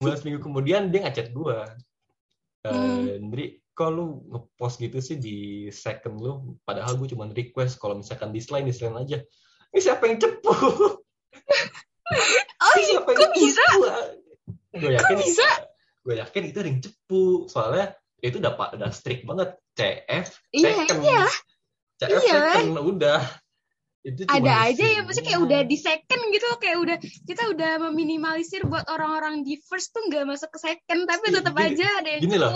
15 minggu kemudian dia ngechat gue uh, Hmm. Ndri kok lu ngepost gitu sih di second lu padahal gue cuma request kalau misalkan dislike dislike aja ini siapa yang cepu Oh iya, siapa kok bisa? gue yakin bisa? gue yakin itu yang cepu soalnya itu udah udah strict banget CF Iya, second iya. CF Iya. second udah itu cuma Ada aja ya, maksudnya kayak udah di second gitu, kayak udah kita udah meminimalisir buat orang-orang di first tuh nggak masuk ke second, tapi Iya, tetap gini- aja ada yang gini loh